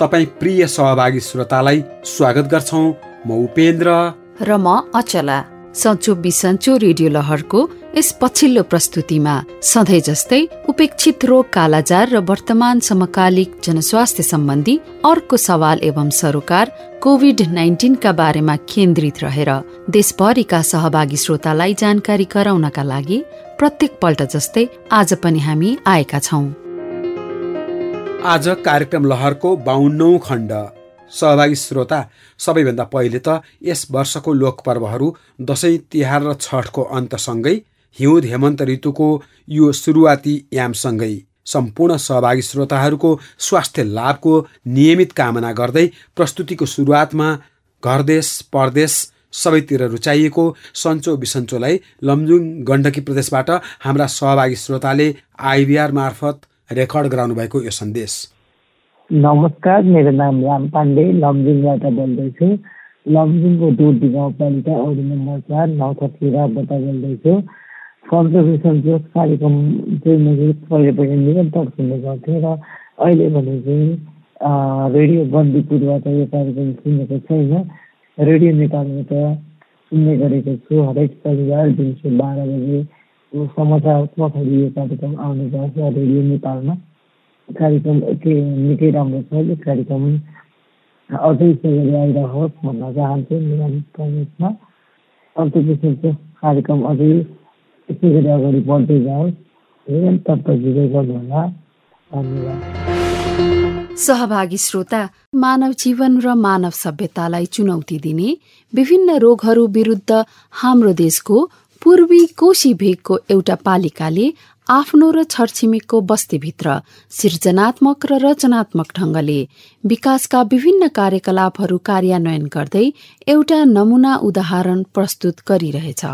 तपाईँ प्रिय सहभागी श्रोतालाई स्वागत गर्छौँ। म उपेन्द्र। र म अचला। सन्चो बिसन्चो रेडियो लहरको यस पछिल्लो प्रस्तुतिमा सधैँ जस्तै उपेक्षित रोग कालाजार र वर्तमान समकालिक जनस्वास्थ्य सम्बन्धी अर्को सवाल एवं सरोकार कोभिड नाइन्टिनका बारेमा केन्द्रित रहेर देशभरिका सहभागी श्रोतालाई जानकारी गराउनका लागि प्रत्येक पल्ट जस्तै आज पनि हामी आएका छौं। आज कार्यक्रम लहरको बाहन्नौ खण्ड। सहभागी श्रोता सबैभन्दा पहिले त यस वर्षको लोकपर्वहरू दसैँ तिहार र छठको अन्तसँगै हिउँद हेमन्त ऋतुको यो सुरुवाती यामसँगै सम्पूर्ण सहभागी श्रोताहरूको स्वास्थ्य लाभको नियमित कामना गर्दै प्रस्तुतिको सुरुवातमा घरदेश परदेश सबैतिर रुचाइएको सन्चो बिसन्चोलाई लमजुङ गण्डकी प्रदेशबाट हाम्रा सहभागी श्रोताले आइबिआर मार्फत रेकर्ड गराउनु भएको यो सन्देश। नमस्कार मेरो नाम राम पाण्डे लमजुङबाट बोल्दैछु। लमजुङको दुर्दी गाउँपालिका अरू नम्बर चार नौथाबाट बोल्दैछु। कन्जर्भेसन जोस कार्यक्रम चाहिँ मैले पहिले पहिले निरन्तर सुन्ने गर्थेँ र अहिले भने चाहिँ रेडियो बन्दीपुरबाट यो कार्यक्रम सुनेको छैन। रेडियो नेपालबाट सुन्ने गरेको छु। हरेक शनिबार दिउँसो बाह्र बजे समाचारात्मक यो कार्यक्रम आउने गर्छ रेडियो नेपालमा। कार्यक्रम के निकै राम्रो छ। यो कार्यक्रम अझै यसरी आइरहोस् भन्न चाहन्छु। निरन्तरमा विषय चाहिँ कार्यक्रम अझै यसै गरी अगाडि बढ्दै जाओस्। सहभागी श्रोता मानव जीवन र मानव सभ्यतालाई चुनौती दिने विभिन्न रोगहरू विरुद्ध हाम्रो देशको पूर्वी कोशी भेगको एउटा पालिकाले आफ्नो र छरछिमेकको बस्तीभित्र सृजनात्मक र रचनात्मक ढंगले विकासका विभिन्न कार्यकलापहरू कार्यान्वयन गर्दै एउटा नमूना उदाहरण प्रस्तुत गरिरहेछ।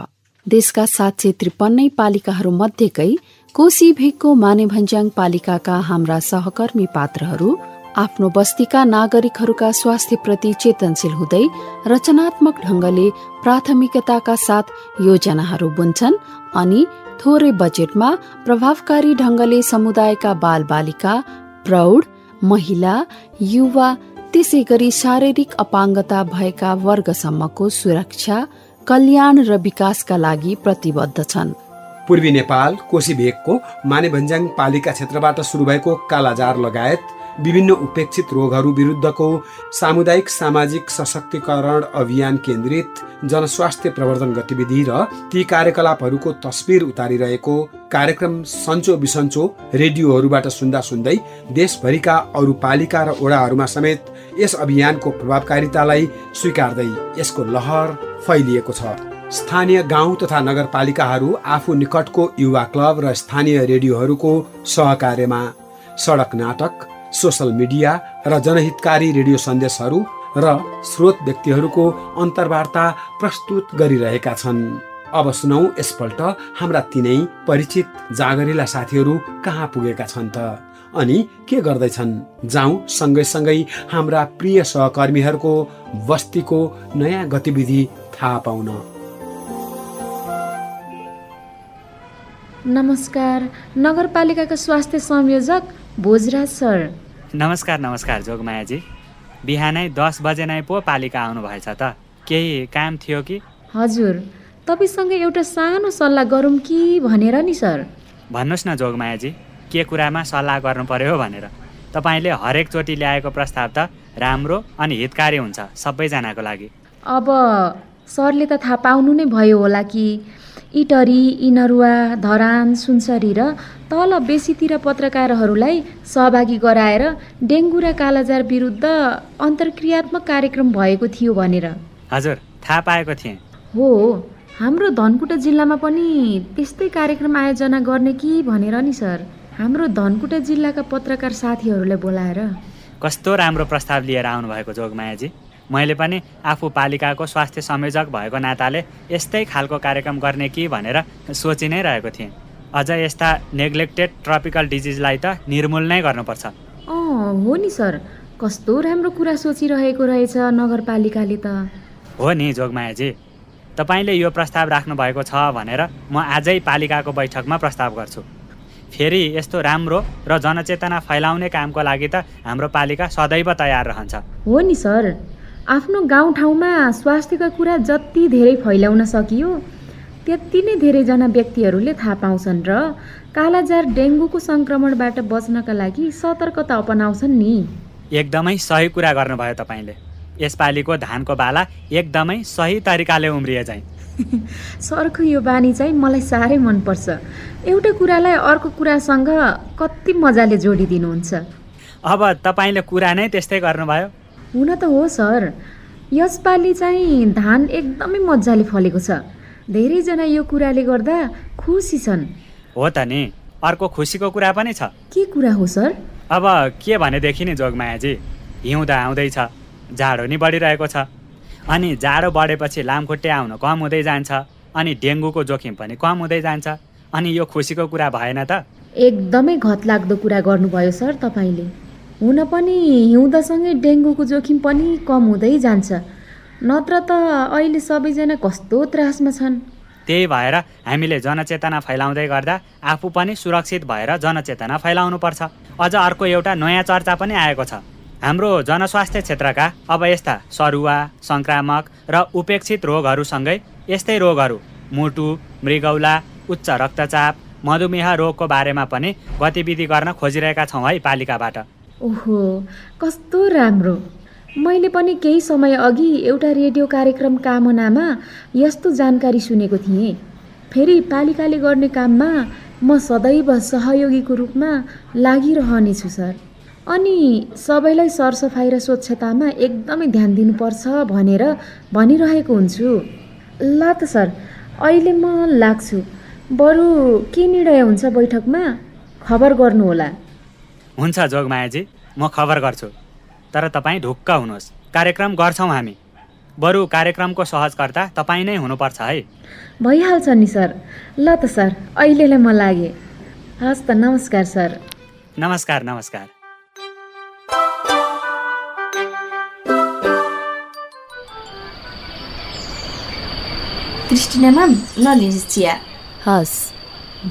देशका सात सय त्रिपन्नै पालिकाहरू मध्येकै कोशी भेगको मानेभन्ज्याङ पालिकाका हाम्रा सहकर्मी पात्रहरू आफ्नो बस्तीका नागरिकहरूका स्वास्थ्यप्रति चेतनशील हुँदै रचनात्मक ढंगले प्राथमिकताका साथ योजनाहरू बुन्छन् अनि थोरै बजेटमा प्रभावकारी ढंगले समुदायका बाल बालिका प्रौढ महिला युवा त्यसै गरी शारीरिक अपाङ्गता भएका वर्गसम्मको सुरक्षा कल्याण र विकासका लागि प्रतिबद्ध छन्। पूर्वी नेपाल कोशी भेगको मानेभन्ज्याङ पालिका क्षेत्रबाट सुरु भएको कालाजार लगायत विभिन्न उपेक्षित रोगहरू विरुद्धको सामुदायिक सामाजिक सशक्तिकरण अभियान केन्द्रित जनस्वास्थ्य प्रवर्धन गतिविधि र ती कार्यकलापहरूको तस्विर उतारिरहेको कार्यक्रम सन्चो बिसन्चो रेडियोहरूबाट सुन्दा सुन्दै देशभरिका अरू पालिका र ओडाहरूमा समेत यस अभियानको प्रभावकारितालाई स्वीकार्दै यसको लहर फैलिएको छ। स्थानीय गाउँ तथा नगरपालिकाहरू आफू निकटको युवा क्लब र स्थानीय रेडियोहरूको सहकार्यमा सडक नाटक सोसल मिडिया र जनहितकारी रेडियो सन्देशहरू र स्रोत व्यक्तिहरूको अन्तर्वार्ता प्रस्तुत गरिरहेका छन्। अब सुनौ यसपल्ट हाम्रा तिनै परिचित जागरिला साथीहरू कहाँ पुगेका छन् त? अनि के गर्दैछन्? जाउँ सँगै सँगै हाम्रा प्रिय सहकर्मीहरूको बस्तीको नयाँ गतिविधि थाहा पाउन। नमस्कार नगरपालिकाका स्वास्थ्य संयोजक भोजराज सर। नमस्कार नमस्कार जोगमायाजी। बिहानै दस बजे नै पो पालिका आउनुभएछ त। केही काम थियो कि? हजुर तपाईँसँग एउटा सानो सल्लाह गरौँ कि भनेर नि सर? भन्नुहोस् न जोगमायाजी के कुरामा सल्लाह गर्नु पर्यो भनेर। तपाईँले हरेकचोटि ल्याएको प्रस्ताव त राम्रो अनि हितकारी हुन्छ सबैजनाको लागि। अब सरले त थाहा पाउनु नै भयो होला कि इटरी इनरुवा धरान सुनसरी र तल बेसीतिर पत्रकारहरूलाई सहभागी गराएर डेङ्गु र कालाजार विरुद्ध अन्तर्क्रियात्मक कार्यक्रम भएको थियो भनेर। हजुर थाहा पाएको थिएँ। हो हाम्रो धनकुटा जिल्लामा पनि त्यस्तै कार्यक्रम आयोजना गर्ने कि भनेर नि सर। हाम्रो धनकुटा जिल्लाका पत्रकार साथीहरूलाई बोलाएर। कस्तो राम्रो प्रस्ताव लिएर आउनुभएको जोगमायाजी? मैले पनि आफू पालिकाको स्वास्थ्य संयोजक भएको नाताले यस्तै खालको कार्यक्रम गर्ने कि भनेर सोचि नै रहेको थिएँ। अझ यस्ता नेग्लेक्टेड ट्रपिकल डिजिजलाई त निर्मूल नै गर्नुपर्छ। अँ हो नि सर। कस्तो राम्रो कुरा सोचिरहेको रहेछ नगरपालिकाले त। हो नि जोगमायाजी। तपाईँले यो प्रस्ताव राख्नुभएको छ भनेर म आजै पालिकाको बैठकमा प्रस्ताव गर्छु। फेरि यस्तो राम्रो र जनचेतना फैलाउने कामको लागि त हाम्रो पालिका सदैव तयार रहन्छ। हो नि सर। आफ्नो गाउँठाउँमा स्वास्थ्यका कुरा जति धेरै फैलाउन सकियो त्यति नै धेरैजना व्यक्तिहरूले थाहा पाउँछन् र कालाजार डेङ्गुको सङ्क्रमणबाट बच्नका लागि सतर्कता अपनाउँछन् नि। एकदमै सही कुरा गर्नुभयो तपाईँले। यसपालिको धानको बाला एकदमै सही तरिकाले उम्रिए चाहिँ। सरको यो बानी चाहिँ मलाई साह्रै मनपर्छ। एउटा कुरालाई अर्को कुरासँग कति मजाले जोडिदिनुहुन्छ। अब तपाईँले कुरा नै त्यस्तै गर्नुभयो। हुन त हो सर। यसपालि चाहिँ धान एकदमै मजाले फलेको छ। धेरैजना यो कुराले गर्दा खुसी छन्। हो त नि। अर्को खुसीको कुरा पनि छ। के कुरा हो सर? अब के भनेदेखि नि जोगमायाजी? हिउँदा आउँदैछ। जाडो नि बढिरहेको छ। अनि जाडो बढेपछि लामखुट्टे आउन कम हुँदै जान्छ। अनि डेङ्गुको जोखिम पनि कम हुँदै जान्छ। अनि यो खुसीको कुरा भएन त? एकदमै घतलाग्दो कुरा गर्नुभयो सर तपाईँले। हुन पनि हिउँदसँगै डेङ्गुको जोखिम पनि कम हुँदै जान्छ। नत्र त अहिले सबैजना कस्तो त्रासमा छन्। त्यही भएर हामीले जनचेतना फैलाउँदै गर्दा आफू पनि सुरक्षित भएर जनचेतना फैलाउनु पर्छ अझ अर्को एउटा नयाँ चर्चा पनि आएको छ। हाम्रो जनस्वास्थ्य क्षेत्रका अब यस्ता सरुवा सङ्क्रामक र उपेक्षित रोगहरूसँगै यस्तै रोगहरू मुटु मृगौला उच्च रक्तचाप मधुमेह रोगको बारेमा पनि गतिविधि गर्न खोजिरहेका छौँ है पालिकाबाट। ओहो कस्तो राम्रो। मैले पनि केही समय अघि एउटा रेडियो कार्यक्रम कामनामा यस्तो जानकारी सुनेको थिएँ। फेरि पालिकाले गर्ने काममा म सदैव सहयोगीको रूपमा लागिरहनेछु सर। अनि सबैलाई सरसफाइ र स्वच्छतामा एकदमै ध्यान दिनुपर्छ भनेर भनिरहेको हुन्छु। ल त सर अहिले म लाग्छु। बरु के निर्णय हुन्छ बैठकमा? खबर गर्नुहोला। हुन्छ जोगमायाजी म खबर गर्छु। तर तपाईँ ढुक्क हुनुहोस्। कार्यक्रम गर्छौँ हामी। बरु कार्यक्रमको सहजकर्ता तपाईँ नै हुनुपर्छ है। भइहाल्छ नि सर। ल त सर अहिलेलाई म लागेँ। हस् त नमस्कार सर। नमस्कार नमस्कार। क्रिस्टिना म्याम ल लिनुहोस् चिया। हस्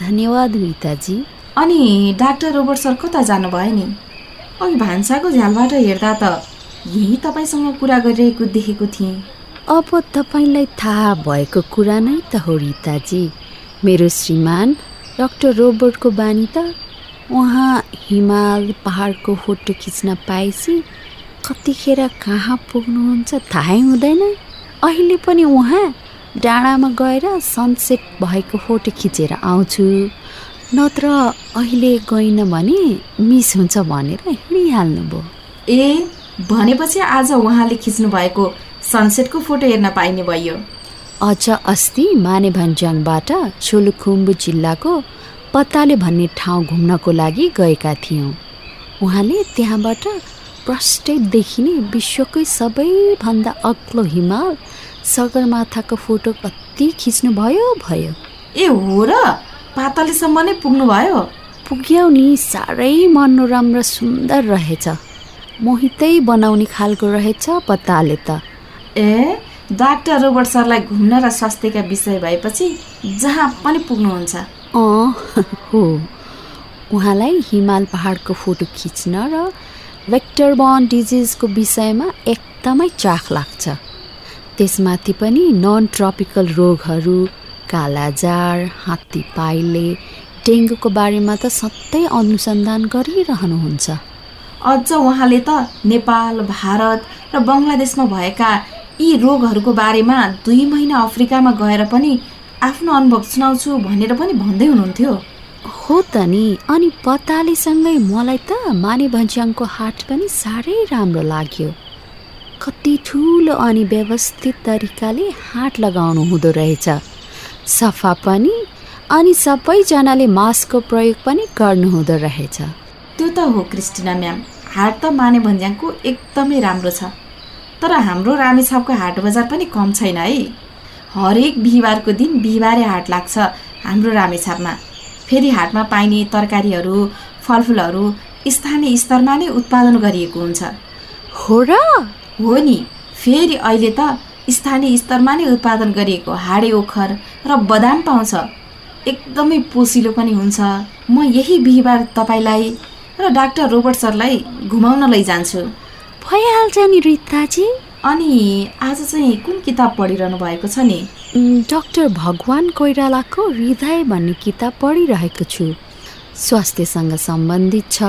धन्यवाद रीताजी अनि डाक्टर रोबर्ट सर कता जानुभयो नि। अघि भान्साको झ्यालबाट हेर्दा त यही तपाईँसँग कुरा गरिरहेको देखेको थिएँ। अब तपाईँलाई थाहा भएको कुरा नै त हो रीताजी। मेरो श्रीमान डाक्टर रोबर्टको बानी त उहाँ हिमाल पहाडको फोटो खिच्न पाएपछि कतिखेर कहाँ पुग्नुहुन्छ थाहै हुँदैन। अहिले पनि उहाँ डाँडामा गएर सनसेट भएको फोटो खिचेर आउँछु। नत्र अहिले गइनँ भने मिस हुन्छ भनेर हिँडिहाल्नुभयो ए भनेपछि आज उहाँले खिच्नु भएको सनसेटको फोटो हेर्न पाइने भयो। अझ अस्ति माने भन्ज्याङबाट सोलुखुम्बु जिल्लाको पत्ताले भन्ने ठाउँ घुम्नको लागि गएका थियौँ। उहाँले त्यहाँबाट प्रष्टै देखिने विश्वकै सबैभन्दा अग्लो हिमाल सगरमाथाको फोटो कति खिच्नुभयो भयो। ए हो र? पातलीसम्म नै पुग्नुभयो। पुग्यौ नि साह्रै मनोरम र सुन्दर रहेछ। मोहितै बनाउने खालको रहेछ पत्ताले त। ए डाक्टर रोबर्ट सरलाई घुम्न र स्वास्थ्यका विषय भएपछि जहाँ पनि पुग्नुहुन्छ। अँ हो। उहाँलाई हिमाल पहाडको फोटो खिच्न र भेक्टर बर्न डिजिजको विषयमा एकदमै चाख लाग्छ। त्यसमाथि पनि नन ट्रपिकल रोगहरू कालाजार हात्ती पाइले डेङ्गुको बारेमा त सधैँ अनुसन्धान गरिरहनुहुन्छ। अझ उहाँले त नेपाल भारत र बङ्गलादेशमा भएका यी रोगहरूको बारेमा दुई महिना अफ्रिकामा गएर पनि आफ्नो अनुभव सुनाउँछु भनेर पनि भन्दै हुनुहुन्थ्यो। हो त नि अनि पतालीसँगै मलाई त माने भन्ज्याङको हाट पनि साह्रै राम्रो लाग्यो। कति ठुलो अनि व्यवस्थित तरिकाले हाट लगाउनु हुँदो रहेछ। सफा पनि अनि सबैजनाले मास्कको प्रयोग पनि गर्नु हुँदो रहेछ। त्यो त हो क्रिस्टिना म्याम हाट त माने भन्ज्याङको एकदमै राम्रो छ। तर हाम्रो रामेछापको हाट बजार पनि कम छैन है। हरेक बिहिबारको दिन बिहिबारे हाट लाग्छ हाम्रो रामेछापमा। फेरि हाटमा पाइने तरकारीहरू फलफुलहरू स्थानीय स्तरमा नै उत्पादन गरिएको हुन्छ। हो र? हो नि। फेरि अहिले त स्थानीय स्तरमा नै उत्पादन गरिएको हाडे ओखर र बदाम पाउँछ एकदमै पोसिलो पनि हुन्छ। म यही बिहिबार तपाईँलाई र डाक्टर रोबर्ट सरलाई घुमाउन लैजान्छु। भइहाल्छ नि रिताजी अनि आज चाहिँ कुन किताब पढिरहनु भएको छ नि? डाक्टर भगवान कोइरालाको हृदय भन्ने किताब पढिरहेको छु। स्वास्थ्यसँग सम्बन्धित छ।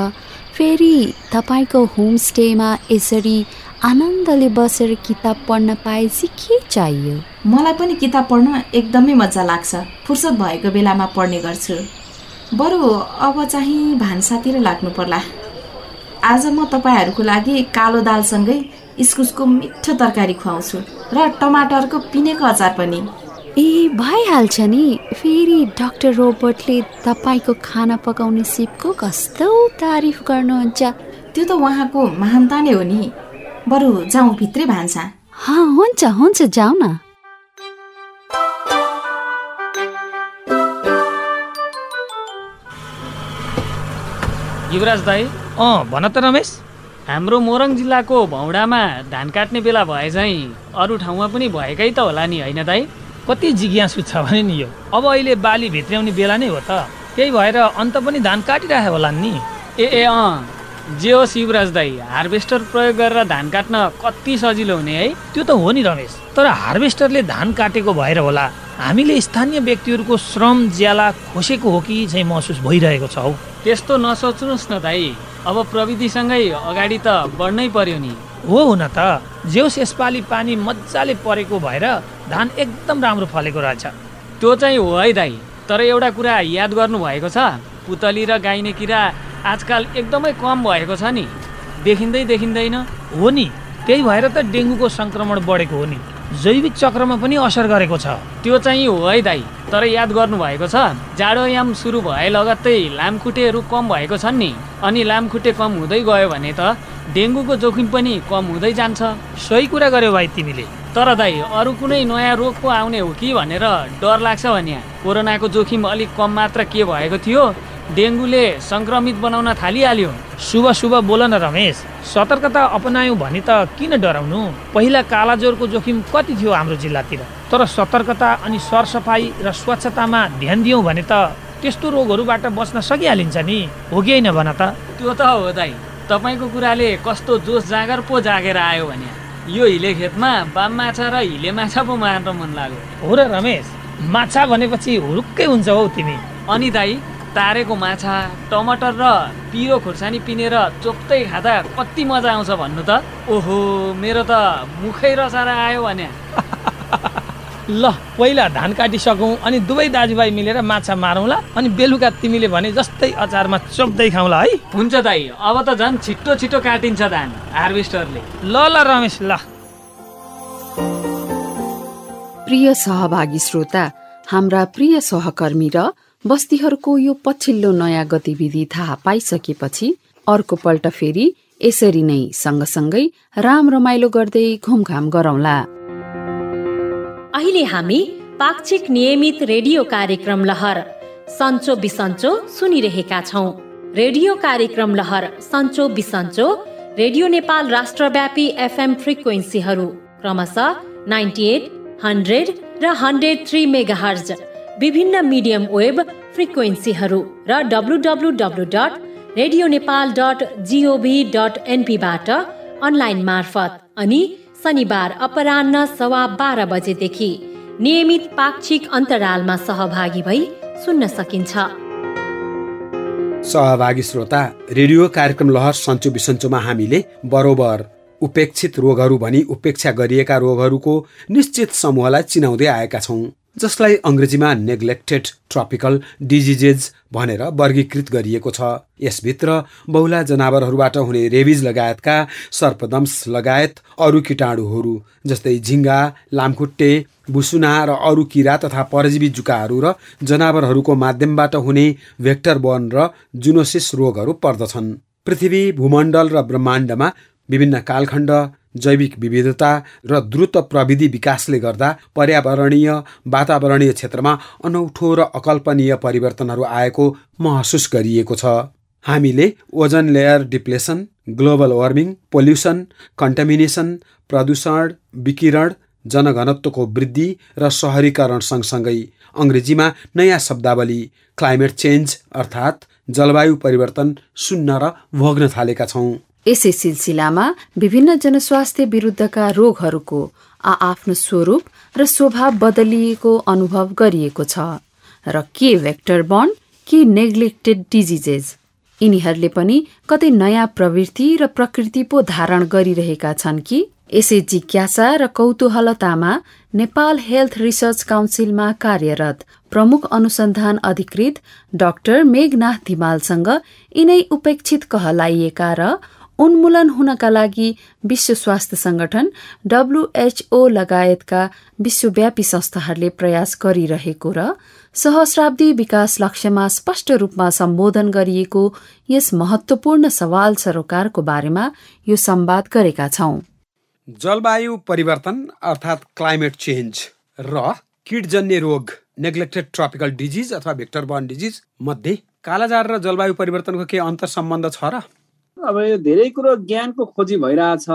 फेरि तपाईँको होमस्टेमा यसरी आनन्दले बसेर किताब पढ्न पाएपछि के चाहियो? मलाई पनि किताब पढ्न एकदमै मजा लाग्छ। फुर्सद भएको बेलामा पढ्ने गर्छु। बरु अब चाहिँ भान्सातिर लाग्नु पर्ला। आज म तपाईँहरूको लागि कालो दालसँगै इस्कुसको मिठो तरकारी खुवाउँछु र टमाटरको पिनेको अचार पनि। ए भइहाल्छ नि। फेरि डाक्टर रोबर्टले तपाईँको खाना पकाउने सिपको कस्तो तारिफ गर्नुहुन्छ? त्यो त उहाँको महानता नै हो नि। बरु जाउँ भित्रै भान्सा। हुन्छ हुन्छ जाऊ न। युवराज दाई अँ भन त रमेश। हाम्रो मोरङ जिल्लाको भौडामा धान काट्ने बेला भए चाहिँ अरू ठाउँमा पनि भएकै त होला नि होइन दाई? कति जिज्ञासु छ भने नि यो। अब अहिले बाली भित्र्याउने बेला नै हो त। त्यही भएर अन्त पनि धान काटिरहे होला नि। ए ए अँ। जे होस् युवराज दाई हार्भेस्टर प्रयोग गरेर धान काट्न कति सजिलो हुने है? त्यो त हो नि रमेश तर हार्भेस्टरले धान काटेको भएर होला। हामीले स्थानीय व्यक्तिहरूको श्रम ज्याला खोसेको हो कि चाहिँ महसुस भइरहेको छ हौ। त्यस्तो नसोच्नुहोस् न दाई अब प्रविधिसँगै अगाडि त बढ्नै पर्यो नि। हो हुन त जेउस यसपालि पानी मजाले परेको भएर धान एकदम राम्रो फलेको रहेछ। त्यो चाहिँ हो है दाई तर एउटा कुरा याद गर्नु भएको छ पुतली र गाइने किरा आजकल एकदमै कम भएको छ नि। देखिँदै देखिँदैन। हो नि। त्यही भएर त डेङ्गुको सङ्क्रमण बढेको हो नि। जैविक चक्रमा पनि असर गरेको छ। त्यो चाहिँ हो है दाई। तर याद गर्नु भएको छ जाडोयाम सुरु भए लगत्तै लामखुट्टेहरू कम भएको छन् नि। अनि लामखुट्टे कम हुँदै गयो भने त डेङ्गुको जोखिम पनि कम हुँदै जान्छ। सही कुरा गर्यो भाइ तिमीले। तर दाई अरू कुनै नयाँ रोग पो आउने हो कि भनेर डर लाग्छ भने कोरोनाको जोखिम अलिक कम मात्र के भएको थियो? डेङ्गुले सङ्क्रमित बनाउन थालिहाल्यो। शुभ शुभ बोल न रमेश सतर्कता अपनायौँ भने त किन डराउनु? पहिला कालाजोरको जोखिम कति थियो हाम्रो जिल्लातिर? तर सतर्कता अनि सरसफाइ र स्वच्छतामा ध्यान दियौँ भने त त्यस्तो रोगहरूबाट बच्न सकिहालिन्छ नि। हो कि होइन भन त? त्यो त हो दाइ तपाईँको कुराले कस्तो जोस जाँगर पो जागेर आयो भने। यो हिले खेतमा बाम माछा र हिले माछा पो मार्न मन लाग्यो। हो र रमेश माछा भनेपछि हुरुक्कै हुन्छ हौ तिमी। अनि दाई तारेको माछा टमाटर र पिरो खुर्सानी पिनेर चोप्दै खाँदा कति मजा आउँछ भन्नु त? ओहो मेरो त मुखै रसाएर आयो भने। ल पहिला धान काटिसकौँ अनि दुवै दाजुभाइ मिलेर माछा मारौँला अनि बेलुका तिमीले भने जस्तै अचारमा चोप्दै खाउँला है। हुन्छ दाई अब त झन् छिट्टो छिट्टो काटिन्छ धान हार्भेस्टरले। ल ल रमेश ल। प्रिय सहभागी श्रोता हाम्रा प्रिय सहकर्मी र बस्तीहरूको यो पछिल्लो नयाँ गतिविधि थाहा पाइसकेपछि अर्को पल्ट फेरि यसरी नै सँगसँगै राम रमाइलो गर्दै घुमघाम गरौँला। अहिले हामी पाक्षिक नियमित रेडियो कार्यक्रम लहर सन्चो बिसन्चो सुनिरहेका छौँ। रेडियो कार्यक्रम लहर सन्चो बिसन्चो रेडियो नेपाल राष्ट्रव्यापी एफएम फ्रिक्वेन्सीहरू क्रमशः नाइन्टी एट हन्ड्रेड र हन्ड्रेड थ्री मेगा विभिन्न मिडियम वेब फ्रिक्वेन्सीहरू र W W W dot radio Nepal dot gov dot एनपीबाट online मार्फत अनि शनिबार अपरान्न सवा बाह्र बजेदेखि नियमित पाक्षिक अन्तरालमा सहभागी भई सुन्न सकिन्छ। सहभागी श्रोता रेडियो कार्यक्रम लहर सन्चो बिसन्चोमा हामीले बरोबर उपेक्षित रोगहरू भनी उपेक्षा गरिएका रोगहरूको निश्चित समूहलाई चिनाउँदै आएका छौँ। जसलाई अङ्ग्रेजीमा नेग्लेक्टेड ट्रपिकल डिजिजेज भनेर वर्गीकृत गरिएको छ। यसभित्र बहुला जनावरहरूबाट हुने रेबिज लगायतका सर्पदम्स लगायत अरू किटाणुहरू जस्तै झिङ्गा लामखुट्टे बुसुना र अरू किरा तथा परजीवी जुकाहरू र जनावरहरूको माध्यमबाट हुने भेक्टर बर्न र जुनोसिस रोगहरू पर्दछन्। पृथ्वी भूमण्डल र ब्रह्माण्डमा विभिन्न कालखण्ड जैविक विविधता र द्रुत प्रविधि विकासले गर्दा पर्यावरणीय वातावरणीय क्षेत्रमा अनौठो र अकल्पनीय परिवर्तनहरू आएको महसुस गरिएको छ। हामीले ozone layer depletion global warming pollution contamination प्रदूषण विकिरण जनघनत्वको वृद्धि र सहरीकरण सँगसँगै अङ्ग्रेजीमा नयाँ शब्दावली क्लाइमेट चेन्ज अर्थात् जलवायु परिवर्तन सुन्न र भोग्न थालेका छौँ। यसै सिलसिलामा विभिन्न जनस्वास्थ्य विरुद्धका रोगहरूको आआफ्नो स्वरूप र स्वभाव बदलिएको अनुभव गरिएको छ। र के भेक्टर बन के नेग्लेक्टेड डिजिजेज? यिनीहरूले पनि कतै नयाँ प्रवृत्ति र प्रकृति पो धारण गरिरहेका छन् कि? यसै जिज्ञासा र कौतूहलतामा नेपाल हेल्थ रिसर्च काउन्सिलमा कार्यरत प्रमुख अनुसन्धान अधिकृत डाक्टर मेघनाथ धिमालसँग यिनै उपेक्षित कहलाइएका र उन्मूलन हुनका लागि विश्व स्वास्थ्य संगठन डब्लुएचओ लगायतका विश्वव्यापी संस्थाहरूले प्रयास गरिरहेको र सहस्राब्दी विकास लक्ष्यमा स्पष्ट रूपमा सम्बोधन गरिएको यस महत्वपूर्ण सवाल सरोकारको बारेमा यो संवाद गरेका छौं। जलवायु परिवर्तन अर्थात् क्लाइमेट चेन्ज र किटजन्य रोग नेग्लेक्टेड ट्रपिकल डिजिज अथवा भेक्टर बर्न डिजिज मध्ये कालाजार र जलवायु परिवर्तनको के अन्तर सम्बन्ध छ र? अब यो धेरै कुरो ज्ञानको खोजी भइरहेछ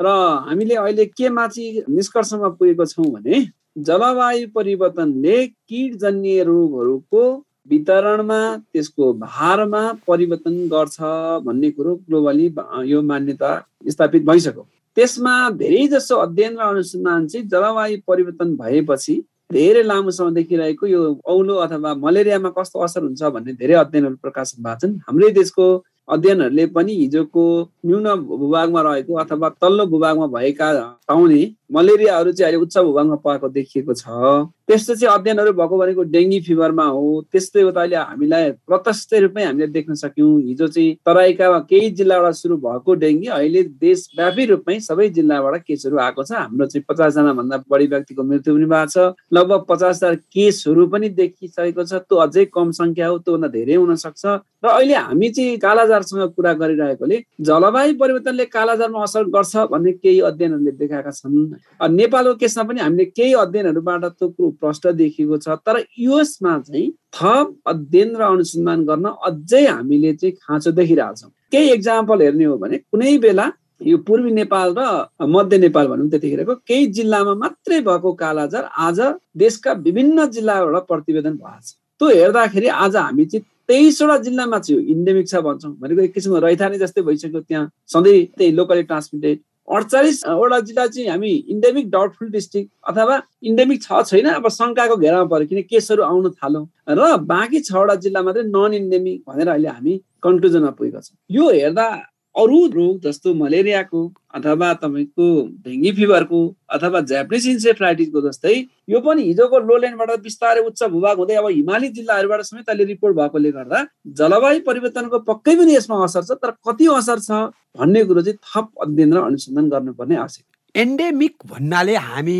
र हामीले अहिले केमा चाहिँ निष्कर्षमा पुगेको छौँ भने जलवायु परिवर्तनले किटजन्य रोगहरूको वितरणमा त्यसको भारमा परिवर्तन गर्छ भन्ने कुरो ग्लोबली यो मान्यता स्थापित भइसक्यो। त्यसमा धेरै जसो अध्ययन र अनुसन्धान चाहिँ जलवायु परिवर्तन भएपछि धेरै लामो समय देखिरहेको यो औलो अथवा मलेरियामा कस्तो असर हुन्छ भन्ने धेरै अध्ययनहरू प्रकाशन भएको छन्। हाम्रै देशको अध्ययनहरूले पनि हिजोको न्यून भूभागमा रहेको अथवा तल्लो भूभागमा भएका पाउने मलेरियाहरू चाहिँ अहिले उच्च भूभागमा पाएको देखिएको छ। त्यस्तो चाहिँ अध्ययनहरू भएको भनेको डेङ्गी फिभरमा हो। त्यस्तै हो त अहिले हामीलाई प्रत्यक्ष रूपमै हामीले देख्न सक्यौँ। हिजो चाहिँ तराईका केही जिल्लाबाट सुरु भएको डेङ्गी अहिले देशव्यापी रूपमै सबै जिल्लाबाट केसहरू आएको छ। हाम्रो चाहिँ पचासजना भन्दा बढी व्यक्तिको मृत्यु पनि भएको छ। लगभग पचास हजार केसहरू पनि देखिसकेको छ। त्यो अझै कम सङ्ख्या हो त्योभन्दा धेरै हुन सक्छ र अहिले हामी चाहिँ कालाजारसँग कुरा गरिरहेकोले जलवायु परिवर्तनले कालाजारमा असर गर्छ भन्ने केही अध्ययनहरूले देखाएका छन्। नेपालको केसमा पनि हामीले केही अध्ययनहरूबाट त्यो कुरो प्रष्ट देखिएको छ तर युएसमा चाहिँ थप अध्ययन र अनुसन्धान गर्न अझै हामीले चाहिँ खाँचो देखिरहेछौँ। केही इक्जाम्पल हेर्ने हो भने कुनै बेला यो पूर्वी नेपाल र मध्य नेपाल भनौँ त्यतिखेरको केही जिल्लामा मात्रै भएको कालाजार आज देशका विभिन्न जिल्लाबाट प्रतिवेदन भएको छ। त्यो हेर्दाखेरि आज हामी चाहिँ तेइसवटा जिल्लामा चाहिँ इन्डेमिक छ भन्छौँ। भनेको एक किसिमको रैथाने जस्तै भइसक्यो त्यहाँ। सधैँ त्यही लोकली ट्रान्समिटेड अडचालिसवटा जिल्ला चाहिँ हामी इन्डेमिक डाउटफुल डिस्ट्रिक्ट अथवा इन्डेमिक छ छैन अब शङ्काको घेरामा पऱ्यो किन केसहरू आउन थाल्यो। र बाँकी छवटा जिल्ला मात्रै नन इन्डेमिक भनेर अहिले हामी कन्क्लुजनमा पुगेका छौँ। यो हेर्दा अरू रोग जस्तो मलेरियाको अथवा तपाईँको डेङ्गी फिभरको अथवा ज्यापनिज इन्सेफ्लाइटिसको जस्तै यो पनि हिजोको लोल्यान्डबाट बिस्तारै उच्च भूभाग हुँदै अब हिमाली जिल्लाहरूबाट समेत अहिले रिपोर्ट भएकोले गर्दा जलवायु परिवर्तनको पक्कै पनि यसमा असर छ तर कति असर छ भन्ने कुरो चाहिँ थप अध्ययन र अनुसन्धान गर्नुपर्ने आवश्यक एन्डेमिक भन्नाले हामी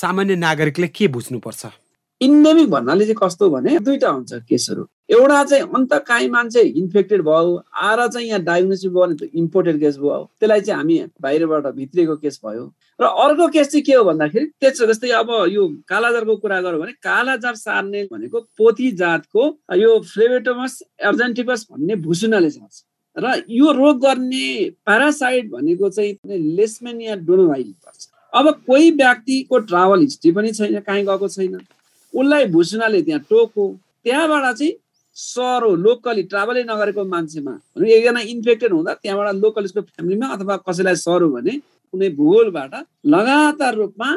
सामान्य नागरिकले के बुझ्नुपर्छ? इन्डेमिक भन्नाले चाहिँ कस्तो भने दुईटा हुन्छ केसहरू। एउटा चाहिँ अन्त काहीँ मान्छे इन्फेक्टेड भयो आएर चाहिँ यहाँ डायग्नोसिस भयो भने इम्पोर्टेड केस भयो। त्यसलाई चाहिँ हामी बाहिरबाट भित्रिएको केस भयो। र अर्को केस चाहिँ के हो भन्दाखेरि त्यस जस्तै अब यो कालाजारको कुरा गरौँ भने कालाजार सार्ने भनेको पोथी जातको यो फ्लेभेटोमस अर्जेन्टिपस भन्ने भुसुनाले सर्छ र यो रोग गर्ने प्यारासाइट भनेको चाहिँ लेसमेनिया डोनोभाइल पर्छ। अब कोही व्यक्तिको ट्राभल हिस्ट्री पनि छैन कहीँ गएको छैन। उसलाई भुसुनाले त्यहाँ टोको। त्यहाँबाट चाहिँ सरो लोकली ट्राभलै नगरेको मान्छेमा एकजना इन्फेक्टेड हुँदा त्यहाँबाट लोकल उसको फ्यामिलीमा अथवा कसैलाई सरो भने कुनै भूगोलबाट लगातार रूपमा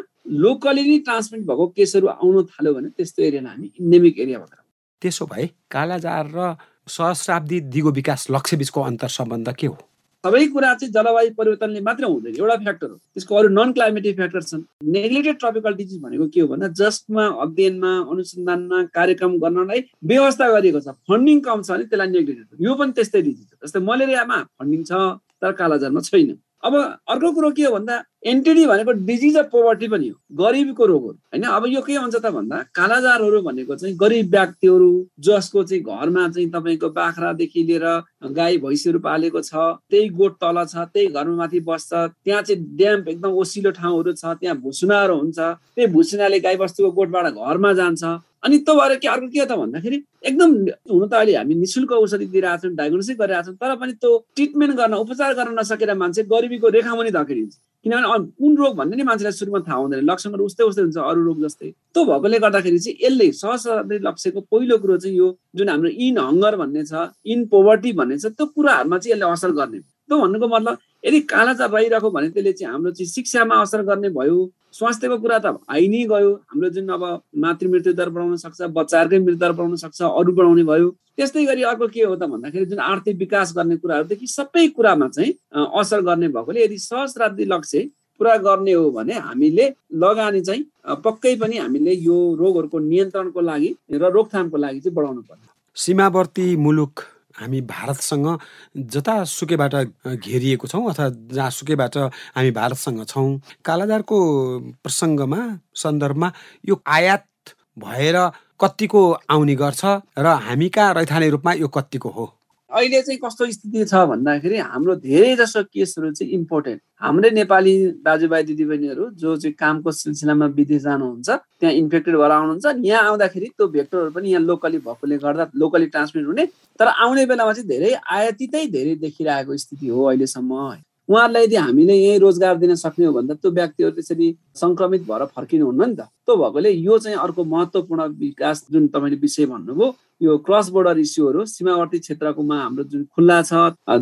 लोकली नै ट्रान्समिट भएको केसहरू आउन थाल्यो भने त्यस्तो एरियालाई हामी इन्डेमिक एरिया भनेर त्यसो भए कालाजार र सहस्राब्दी दिगो विकास लक्ष्य बिचको अन्तर सम्बन्ध के हो? सबै कुरा चाहिँ जलवायु परिवर्तनले मात्रै हुँदैन। एउटा फ्याक्टर हो। त्यसको अरू नन क्लाइमेटिक फ्याक्टर छन्। नेग्लेक्टेड ट्रपिकल डिजिज भनेको के हो भन्दा जसमा अध्ययनमा अनुसन्धानमा कार्यक्रम गर्नलाई व्यवस्था गरिएको छ। फन्डिङ कम छ भने त्यसलाई नेग्लेक्टेड यो पनि त्यस्तै डिजिज हो। जस्तै मलेरियामा फन्डिङ छ तर कालाजारमा छैन। अब अर्को कुरो के हो भन्दा एनटिडी भनेको डिजिज अफ पोभर्टी पनि हो गरिबीको रोग हो। होइन? अब यो के हुन्छ त भन्दा कालाजारहरू भनेको चाहिँ गरिब व्यक्तिहरू जसको चाहिँ घरमा चाहिँ तपाईँको बाख्रादेखि लिएर गाई भैँसीहरू पालेको छ त्यही गोठ तल छ त्यही घरमा माथि बस्छ त्यहाँ चाहिँ ड्याम्प एकदम ओसिलो ठाउँहरू छ त्यहाँ भुसुनाहरू हुन्छ त्यही भुसुनाले गाई बस्तुको गोठबाट घरमा जान्छ। अनि त्यो भएर के अर्को के त भन्दाखेरि एकदम हुन त अहिले हामी निशुल्क औषधि दिइरहेको छौँ डायग्नोसिस गरिरहेको छौँ तर पनि त्यो ट्रिटमेन्ट गर्न उपचार गर्न नसकेर मान्छे गरिबीको रेखामुनि धकेलिन्छ। किनभने कुन रोग भन्ने नि मान्छेलाई सुरुमा थाहा हुँदैन। लक्षणहरू उस्तै उस्तै हुन्छ अरू रोग जस्तै। त्यो भएकोले गर्दाखेरि चाहिँ यसले सहस्राब्दी लक्ष्यको पहिलो कुरो चाहिँ यो जुन हाम्रो इन हङ्गर भन्ने छ इन पोभर्टी भन्ने छ त्यो कुराहरूमा चाहिँ यसले असर गर्ने। त्यो भन्नुको मतलब यदि कालाजार रहिरहेको भने त्यसले चाहिँ हाम्रो चाहिँ शिक्षामा असर गर्ने भयो। स्वास्थ्यको कुरा त आइ नै गयो। हाम्रो जुन अब मातृ मृत्यु दर बढाउन सक्छ बच्चाहरूकै मृत्यु दर बढाउन सक्छ अरू बढाउने भयो। त्यस्तै गरी अर्को के हो त भन्दाखेरि जुन आर्थिक विकास गर्ने कुराहरूदेखि सबै कुरामा चाहिँ असर गर्ने भएकोले यदि सहस्राब्दी लक्ष्य पुरा गर्ने हो भने हामीले लगानी चाहिँ पक्कै पनि हामीले यो रोगहरूको नियन्त्रणको लागि र रोकथामको लागि चाहिँ बढाउनु पर्छ। सीमावर्ती मुलुक। हामी भारतसँग जतासुकैबाट घेरिएको छौँ अथवा जहाँसुकैबाट हामी भारतसँग छौँ कालाजारको प्रसङ्गमा सन्दर्भमा यो आयात भएर कतिको आउने गर्छ र हामी कहाँ रैथाने रूपमा यो कतिको हो। अहिले चाहिँ कस्तो स्थिति छ भन्दाखेरि हाम्रो धेरै जसो केसहरू चाहिँ इम्पोर्टेन्ट हाम्रै नेपाली दाजुभाइ दिदीबहिनीहरू जो चाहिँ कामको सिलसिलामा विदेश जानुहुन्छ त्यहाँ इन्फेक्टेड भएर आउनुहुन्छ यहाँ आउँदाखेरि त्यो भेक्टरहरू पनि यहाँ लोकली भएकोले गर्दा लोकली ट्रान्समिट हुने तर आउने बेलामा चाहिँ धेरै आयातितै धेरै देखिरहेको स्थिति हो अहिलेसम्म उहाँहरूलाई यदि हामीले यहीँ रोजगार दिन सक्ने हो भन्दा त्यो व्यक्तिहरू त्यसरी सङ्क्रमित भएर फर्किनुहुन्न नि त। त्यो भएकोले यो चाहिँ अर्को महत्त्वपूर्ण विकास जुन तपाईँले विषय भन्नुभयो यो क्रस बोर्डर इस्युहरू सीमावर्ती क्षेत्रकोमा हाम्रो जुन खुल्ला छ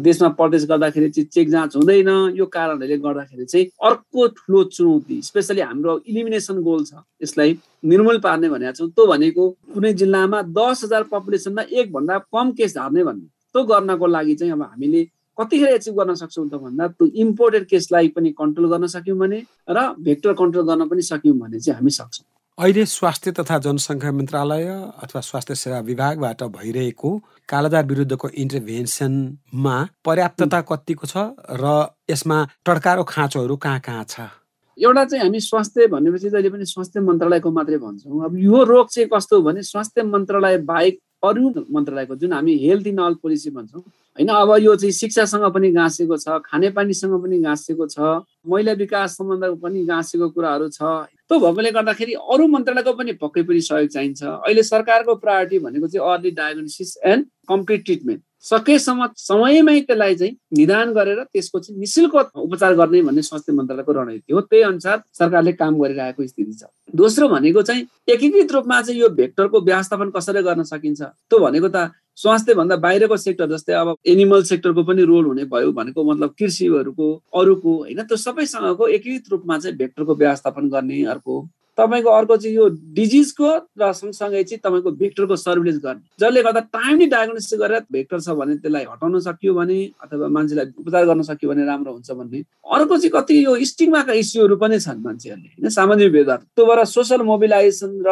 देशमा प्रवेश गर्दाखेरि चाहिँ चेक जाँच हुँदैन यो कारणहरूले गर्दाखेरि चाहिँ अर्को ठुलो चुनौती स्पेसली हाम्रो इलिमिनेसन गोल छ यसलाई निर्मूल पार्ने भनेको छौँ। त्यो भनेको कुनै जिल्लामा दस हजार पपुलेसनमा एकभन्दा कम केस हार्ने भन्ने। त्यो गर्नको लागि चाहिँ अब हामीले कतिखेर एचिभ गर्न सक्छौँ त भन्दा त्यो इम्पोर्टेड केसलाई पनि कन्ट्रोल गर्न सक्यौँ भने र भेक्टर कन्ट्रोल गर्न पनि सक्यौँ भने चाहिँ हामी सक्छौँ। अहिले स्वास्थ्य तथा जनसङ्ख्या मन्त्रालय अथवा स्वास्थ्य सेवा विभागबाट भइरहेको कालाजार विरुद्धको इन्टरभेन्सनमा पर्याप्तता कतिको छ र यसमा टड्कारो खाँचोहरू कहाँ कहाँ छ? एउटा चाहिँ हामी स्वास्थ्य भनेपछि जहिले पनि स्वास्थ्य मन्त्रालयको मात्रै भन्छौँ। अब यो रोग चाहिँ कस्तो हो भने स्वास्थ्य मन्त्रालय बाहेक अरू मन्त्रालयको जुन हामी हेल्थ इन अल पोलिसी भन्छौँ होइन अब यो चाहिँ शिक्षासँग पनि गाँसेको छ खानेपानीसँग पनि गाँसेको छ महिला विकास सम्बन्ध पनि गाँसेको कुराहरू छ। त्यो भएकोले गर्दाखेरि अरू मन्त्रालयको पनि पक्कै पनि सहयोग चाहिन्छ। अहिले सरकारको प्रायोरिटी भनेको चाहिँ early diagnosis and complete treatment. सकेसम्म समयमै त्यसलाई चाहिँ निदान गरेर त्यसको चाहिँ निशुल्क उपचार गर्ने भन्ने स्वास्थ्य मन्त्रालयको रणनीति हो। त्यही अनुसार सरकारले काम गरिरहेको स्थिति छ। दोस्रो भनेको चाहिँ एकीकृत रूपमा चाहिँ यो भेक्टरको व्यवस्थापन कसरी गर्न सकिन्छ? त्यो भनेको त स्वास्थ्य भन्दा बाहिरको सेक्टर जस्तै अब एनिमल सेक्टरको पनि रोल हुने भयो भनेको मतलब कृषिहरूको अरूको होइन त्यो सबैसँगको एकीकृत रूपमा चाहिँ भेक्टरको व्यवस्थापन गर्ने अर्को तपाईँको अर्को चाहिँ यो डिजिजको र सँगसँगै चाहिँ तपाईँको भेक्टरको सर्भिलेन्स गर्ने। जसले गर्दा टाइमली डायग्नोसिस गरेर भेक्टर छ भने त्यसलाई हटाउन सकियो भने अथवा मान्छेलाई उपचार गर्न सक्यो भने राम्रो हुन्छ भन्ने। अर्को चाहिँ कति यो स्टिङमाका इस्युहरू पनि छन् मान्छेहरूले होइन? सामाजिक भेदभाव त्यो भएर सोसल मोबिलाइजेसन र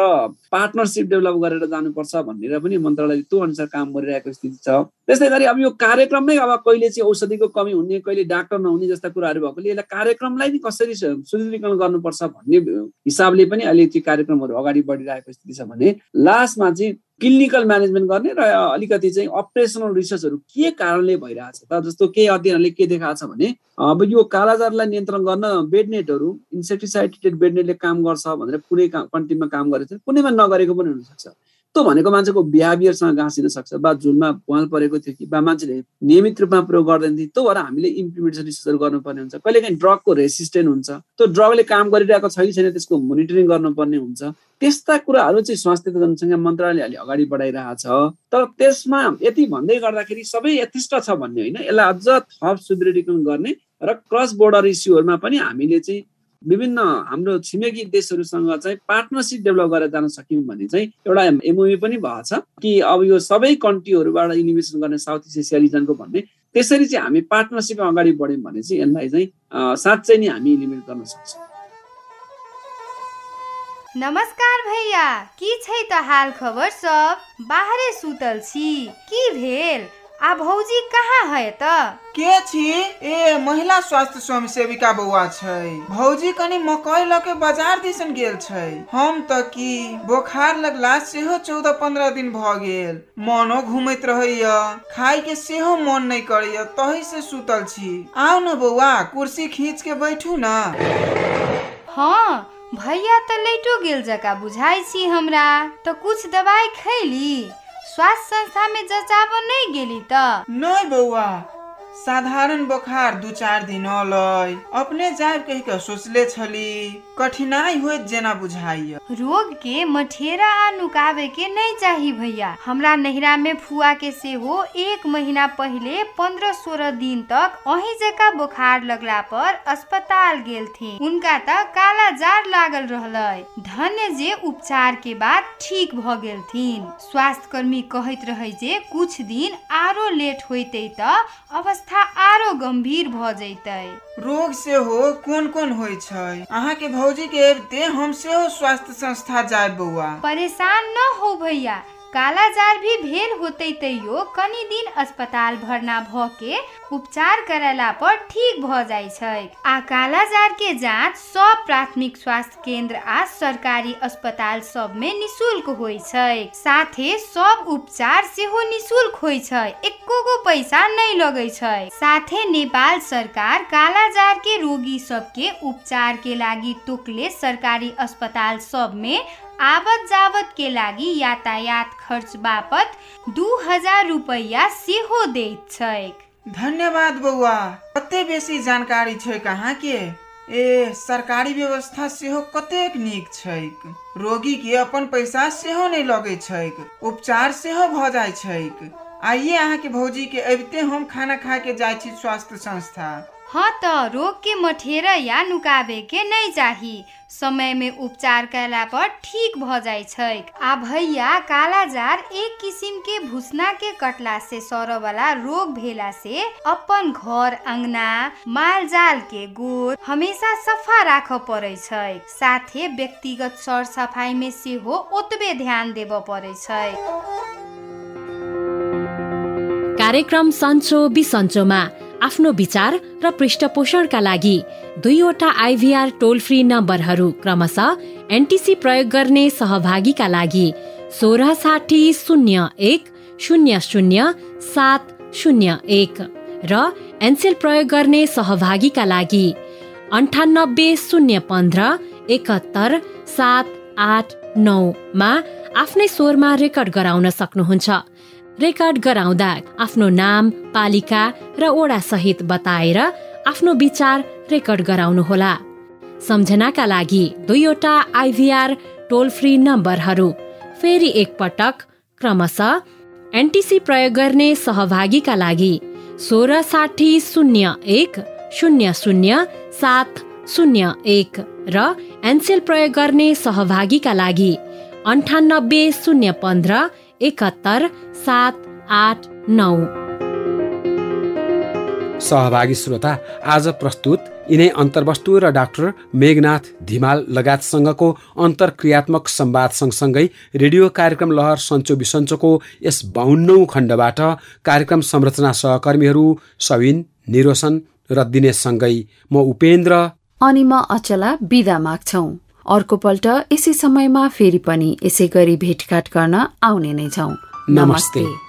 पार्टनरसिप डेभलप गरेर जानुपर्छ भनेर पनि मन्त्रालयले त्यो अनुसार काम गरिरहेको स्थिति छ। त्यस्तै गरी अब यो कार्यक्रममै अब कहिले चाहिँ औषधिको कमी हुने कहिले डाक्टर नहुने जस्ता कुराहरू भएकोले यसलाई कार्यक्रमलाई नि कसरी सुदृढीकरण गर्नुपर्छ भन्ने हिसाबले पनि अहिले त्यो कार्यक्रमहरू अगाडि बढिरहेको स्थिति छ भने लास्टमा चाहिँ क्लिनिकल म्यानेजमेन्ट गर्ने र अलिकति चाहिँ अपरेसनल रिसर्चहरू के कारणले भइरहेछ त जस्तो केही अध्ययनहरूले के देखाएको छ भने अब यो कालाजारलाई नियन्त्रण गर्न बेडनेटहरू इन्सेक्टिसाइड बेडनेटले काम गर्छ भनेर कुनै कन्ट्रीमा काम गरेको छ कुनैमा नगरेको पनि हुनसक्छ। त्यो भनेको मान्छेको बिहेभियरसँग गाँसिन सक्छ बा झुलमा भुवाल परेको थियो कि बा मान्छेले नियमित रूपमा प्रयोग गर्दैन थियो त्यो भएर हामीले इम्प्लिमेन्टेसन रिसर्चहरू गर्नुपर्ने हुन्छ। कहिलेकाहीँ ड्रगको रेसिस्टेन्ट हुन्छ। त्यो ड्रगले काम गरिरहेको छ कि छैन त्यसको मोनिटरिङ गर्नुपर्ने हुन्छ। त्यस्ता कुराहरू चाहिँ स्वास्थ्य तथा जनसङ्ख्या मन्त्रालयले अहिले अगाडि बढाइरहेको छ तर त्यसमा यति भन्दै गर्दाखेरि सबै यथेष्ट छ भन्ने होइन। यसलाई अझ थप सुदृढीकरण गर्ने र क्रस बोर्डर इस्युहरूमा पनि हामीले चाहिँ विभिन्न हाम्रो छिमेकी देशहरूसँग चाहिँ पार्टनरसिप डेभलप गरेर जान सक्यौँ भने चाहिँ एउटा एमओयू पनि भएको छ कि अब यो सबै कन्ट्रीहरूबाट इन्भेस्ट गर्ने साउथ इस्ट एसिया रिजनको भन्ने त्यसरी चाहिँ हामी पार्टनरसिपमा अगाडि बढ्यौँ भने चाहिँ यसलाई चाहिँ साँच्चै नै हामी इलिमिनेट गर्न सक्छौँ। नमस्कार भैया की छै त हाल खबर सब? बाहरे सुतल छी की भेल? आ भौजी कहाँ है त? के छी? ए महिला स्वास्थ्य स्वयं सेविका बौआ छै। भौजी कनी मकई ल के बाजार दिसन गेल छै। हम त की बोखार लगला सेहो चौदह पंद्रह दिन भ गेल। मनो घूमैत रहैया। खाय के सेहो मन नहीं करैया तही से सुतल छी। आओ न बौआ कुर्सी खींच के बैठू न। हाँ भैया त लेटो गेल जका बुझाइ छी हमरा। त कुछ दवाई खैली? स्वास्थ्य संस्था में जचाबो नहीं गेली त। नहीं बउआ साधारण बोखार दू चार दिन अलै अपने जाए कह के सोचले छली कठिनाई हुए जेना बुझाइय रोग के मठेरा आ नुकावे के नहीं चाही भैया। हमरा नहिरा में फुआ के सेहो एक महीना पहले पंद्रह सोलह दिन तक अही जका बुखार लगला पर अस्पताल गेल थे उनका त काला जार लागल रहलै। धन्य जे उपचार के बाद ठीक भ गेल थिन स्वास्थ्य कर्मी कहैत रहे जे कुछ दिन आरो लेट होते त अवस्था आरो गंभीर भ जैतै। रोग से हो कोन कोन होइ छै? अहाँ के भौजी के एबते हम सेहो स्वास्थ्य संस्था जाए बौआ। परेशान न हो भैया। काला जार भी भेल होते तैयो कनी दिन अस्पताल भरना भ के उपचार करेला पर ठीक भ जाय छै आ काला जार के जांच सब प्राथमिक स्वास्थ्य केंद्र आ सरकारी अस्पताल सब में निशुल्क होय छै साथे सब उपचार सेहो निशुल्क होय छै एको गो पैसा नहीं लगे छै साथे नेपाल सरकार काला जार के रोगी सब के उपचार के लागी टोकले सरकारी अस्पताल सब में आवत जावत के लागि यातायात खर्च बापत दू हज़ार रुपैया सेहो दैत छैक। धन्यवाद बौआ, कते बेसी जानकारी छै कहाँ के ए, सरकारी व्यवस्था सेहो कतेक नीक छैक। रोगी के अपन पैसा सेहो नहीं लगे छैक, उपचार सेहो भ जाय छैक। आइए अहाँ के भौजी के अबिते हम खाना खा के जाय छी स्वास्थ्य संस्था। हाँ त रोग के मठेरा या नुकाबे के नहीं चाही समय में उपचार कैला पर ठीक भ जाय छै आ भैया काला जार एक किसिम के भूसना के कटला से सर वाला रोग भेला से अपन घर अंगना माल जाल के गोर हमेशा सफा राख पड़े छै साथे व्यक्तिगत सर सफाई में सेहो ओतबे ध्यान देव पड़े छै कार्यक्रम सन्चो बिसन्चोमा आफ्नो विचार र पृष्ठपोषणका लागि दुईवटा आइभीआर टोल फ्री नम्बरहरू क्रमशः एनटिसी प्रयोग गर्ने सहभागीका लागि सोह्र साठी शून्य एक शून्य शून्य सात शून्य एक र एनसेल प्रयोग गर्ने सहभागीका लागि अन्ठानब्बे शून्य पन्ध्र एकहत्तर सात आठ नौमा आफ्नै स्वरमा रेकर्ड गराउन सक्नुहुन्छ। रेकर्ड गराउँदा आफ्नो नाम पालिका र ओडा सहित बताएर आफ्नो विचार रेकर्ड गराउनुहोला। सम्झनाका लागि दुईवटा आइभीआर टोल फ्री नम्बरहरू फेरि एकपटक क्रमशः एनटिसी प्रयोग गर्ने सहभागीका लागि सोह्र साठी शून्य एक शून्य शून्य सात शून्य एक र एनसेल प्रयोग गर्ने सहभागीका लागि अन्ठानब्बे शून्य पन्ध्र एकहत्तर सात आठ नौ। सहभागी श्रोता आज प्रस्तुत यिनै अन्तर्वस्तु र डाक्टर मेघनाथ धिमाल लगायतसँगको अन्तर्क्रियात्मक संवाद सँगसँगै रेडियो कार्यक्रम लहर सन्चो बिसन्चोको यस बाहुन्नौ खण्डबाट कार्यक्रम संरचना सहकर्मीहरू सविन निरोसन र दिनेशसँगै म उपेन्द्र। अनि म अचला बिदा माग्छौ। अर्को पल्ट यसै समयमा फेरि पनि यसै गरी भेटघाट गर्न आउने नै छौ नमस्ते।